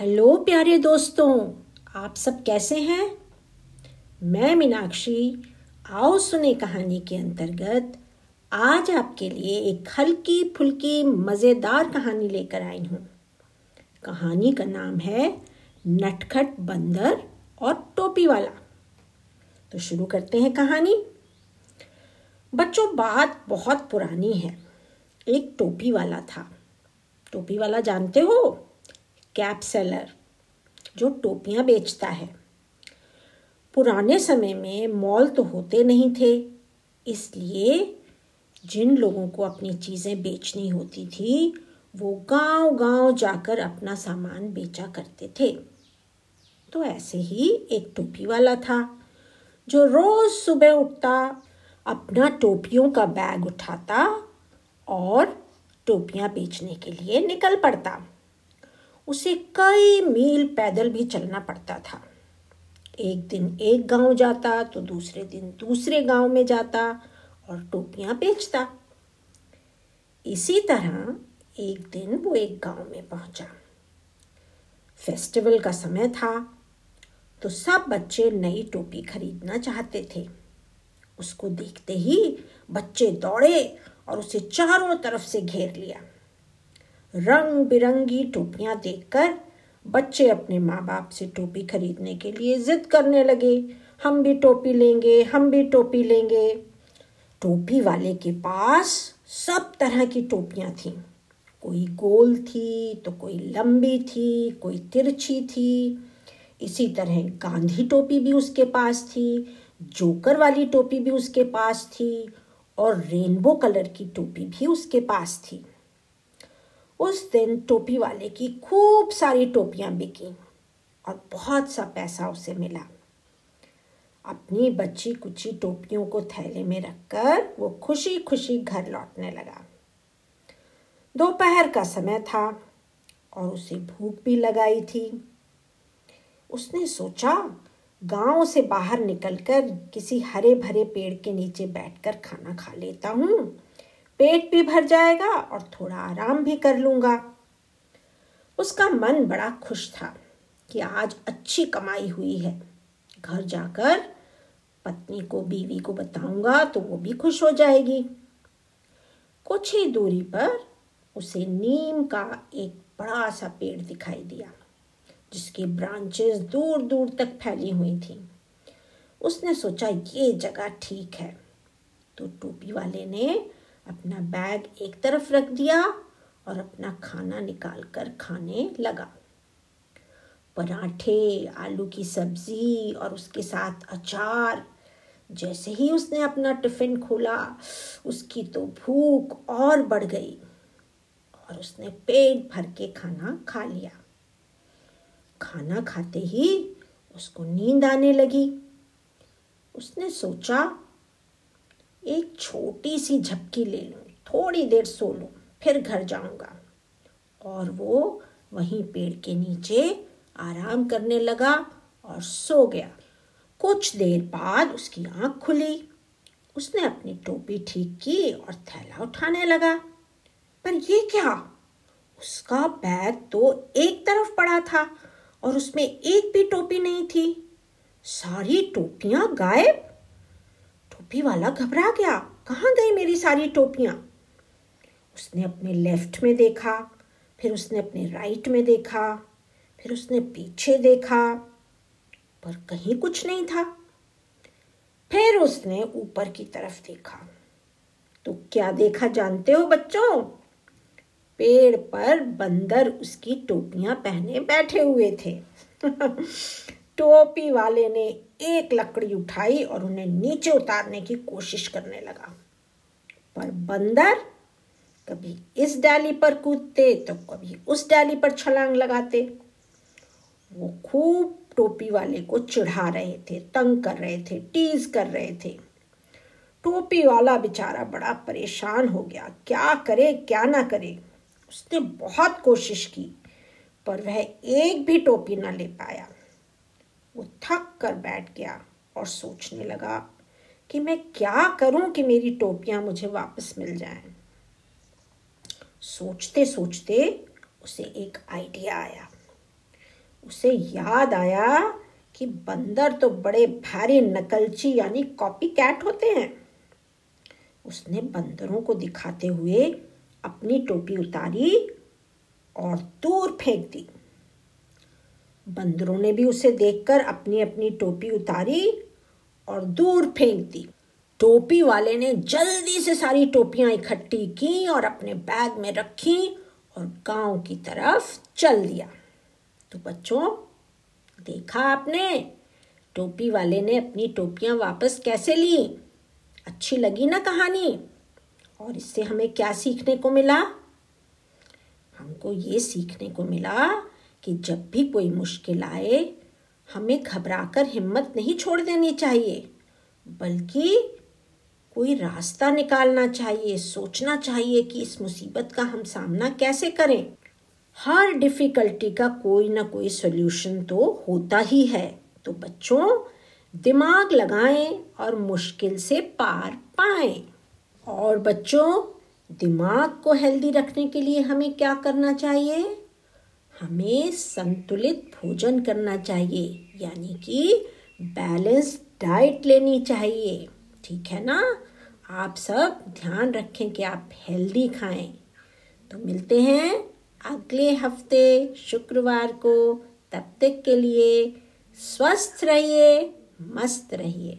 Hello प्यारे दोस्तों, आप सब कैसे हैं? मैं मीनाक्षी, आओ सुने कहानी के अंतर्गत आज आपके लिए एक हल्की फुल्की मज़ेदार कहानी लेकर आई हूँ। कहानी का नाम है नटखट बंदर और टोपी वाला। तो शुरू करते हैं कहानी। बच्चों, बात बहुत पुरानी है। एक टोपी वाला था। टोपी वाला जानते हो? कैप सेलर, जो टोपियाँ बेचता है। पुराने समय में मॉल तो होते नहीं थे, इसलिए जिन लोगों को अपनी चीज़ें बेचनी होती थी, वो गाँव गाँव जाकर अपना सामान बेचा करते थे। तो ऐसे ही एक टोपी वाला था, जो रोज सुबह उठता, अपना टोपियों का बैग उठाता और टोपियाँ बेचने के लिए निकल पड़ता। उसे कई मील पैदल भी चलना पड़ता था। एक दिन एक गाँव जाता तो दूसरे दिन दूसरे गाँव में जाता और टोपियाँ बेचता। इसी तरह एक दिन वो एक गाँव में पहुँचा। फेस्टिवल का समय था तो सब बच्चे नई टोपी खरीदना चाहते थे। उसको देखते ही बच्चे दौड़े और उसे चारों तरफ़ से घेर लिया। रंग बिरंगी टोपियाँ देखकर बच्चे अपने माँ बाप से टोपी खरीदने के लिए जिद करने लगे। हम भी टोपी लेंगे, हम भी टोपी लेंगे। टोपी वाले के पास सब तरह की टोपियाँ थीं। कोई गोल थी तो कोई लंबी थी, कोई तिरछी थी। इसी तरह गांधी टोपी भी उसके पास थी, जोकर वाली टोपी भी उसके पास थी और रेनबो कलर की टोपी भी उसके पास थी। उस दिन टोपी वाले की खूब सारी टोपियाँ बिकी और बहुत सा पैसा उसे मिला। अपनी बच्ची कुची टोपियों को थैले में रखकर वो खुशी खुशी घर लौटने लगा। दोपहर का समय था और उसे भूख भी लगाई थी। उसने सोचा, गाँव से बाहर निकलकर किसी हरे भरे पेड़ के नीचे बैठकर खाना खा लेता हूँ। पेट भी भर जाएगा और थोड़ा आराम भी कर लूँगा। उसका मन बड़ा खुश था कि आज अच्छी कमाई हुई है। घर जाकर पत्नी को, बीवी को बताऊँगा तो वो भी खुश हो जाएगी। कुछ ही दूरी पर उसे नीम का एक बड़ा सा पेड़ दिखाई दिया, जिसकी ब्रांचेस दूर दूर तक फैली हुई थी। उसने सोचा, ये जगह ठीक है। तो टोपी वाले ने अपना बैग एक तरफ़ रख दिया और अपना खाना निकाल कर खाने लगा। पराठे, आलू की सब्ज़ी और उसके साथ अचार, जैसे ही उसने अपना टिफ़िन खोला, उसकी तो भूख और बढ़ गई और उसने पेट भर के खाना खा लिया। खाना खाते ही उसको नींद आने लगी। उसने सोचा एक छोटी सी झपकी ले लूँ, थोड़ी देर सो लूँ, फिर घर जाऊँगा। और वो वहीं पेड़ के नीचे आराम करने लगा और सो गया। कुछ देर बाद उसकी आँख खुली। उसने अपनी टोपी ठीक की और थैला उठाने लगा। पर ये क्या? उसका बैग तो एक तरफ़ पड़ा था और उसमें एक भी टोपी नहीं थी। सारी टोपियाँ गायब टोपी वाला घबरा गया। कहाँ गई मेरी सारी टोपियाँ? उसने अपने लेफ़्ट में देखा, फिर उसने अपने राइट में देखा, फिर उसने पीछे देखा, पर कहीं कुछ नहीं था। फिर उसने ऊपर की तरफ़ देखा। तो क्या देखा जानते हो बच्चों? पेड़ पर बंदर उसकी टोपियाँ पहने बैठे हुए थे। टोपी वाले ने एक लकड़ी उठाई और उन्हें नीचे उतारने की कोशिश करने लगा। पर बंदर कभी इस डाली पर कूदते तो कभी उस डाली पर छलांग लगाते। वो खूब टोपी वाले को चिढ़ा रहे थे, तंग कर रहे थे, टीज कर रहे थे। टोपी वाला बेचारा बड़ा परेशान हो गया। क्या करे, क्या ना करे, उसने बहुत कोशिश की, पर वह एक भी टोपी ना ले पाया। वो थक कर बैठ गया और सोचने लगा कि मैं क्या करूँ कि मेरी टोपियाँ मुझे वापस मिल जाएँ। सोचते सोचते उसे एक आइडिया आया। उसे याद आया कि बंदर तो बड़े भारी नकलची यानी कॉपी कैट होते हैं। उसने बंदरों को दिखाते हुए अपनी टोपी उतारी और दूर फेंक दी। बंदरों ने भी उसे देखकर अपनी अपनी टोपी उतारी और दूर फेंक दी। टोपी वाले ने जल्दी से सारी टोपियाँ इकट्ठी की और अपने बैग में रखी और गाँव की तरफ़ चल दिया। तो बच्चों, देखा आपने? टोपी वाले ने अपनी टोपियाँ वापस कैसे ली? अच्छी लगी ना कहानी? और इससे हमें क्या सीखने को मिला? हमको ये सीखने को मिला कि जब भी कोई मुश्किल आए, हमें घबराकर हिम्मत नहीं छोड़ देनी चाहिए, बल्कि कोई रास्ता निकालना चाहिए, सोचना चाहिए कि इस मुसीबत का हम सामना कैसे करें। हर डिफ़िकल्टी का कोई ना कोई सोल्यूशन तो होता ही है। तो बच्चों, दिमाग लगाएँ और मुश्किल से पार पाएँ। और बच्चों, दिमाग को हेल्दी रखने के लिए हमें क्या करना चाहिए? हमें संतुलित भोजन करना चाहिए, यानी कि बैलेंस डाइट लेनी चाहिए। ठीक है ना? आप सब ध्यान रखें कि आप हेल्दी खाएँ। तो मिलते हैं अगले हफ़्ते, शुक्रवार को। तब तक के लिए स्वस्थ रहिए, मस्त रहिए।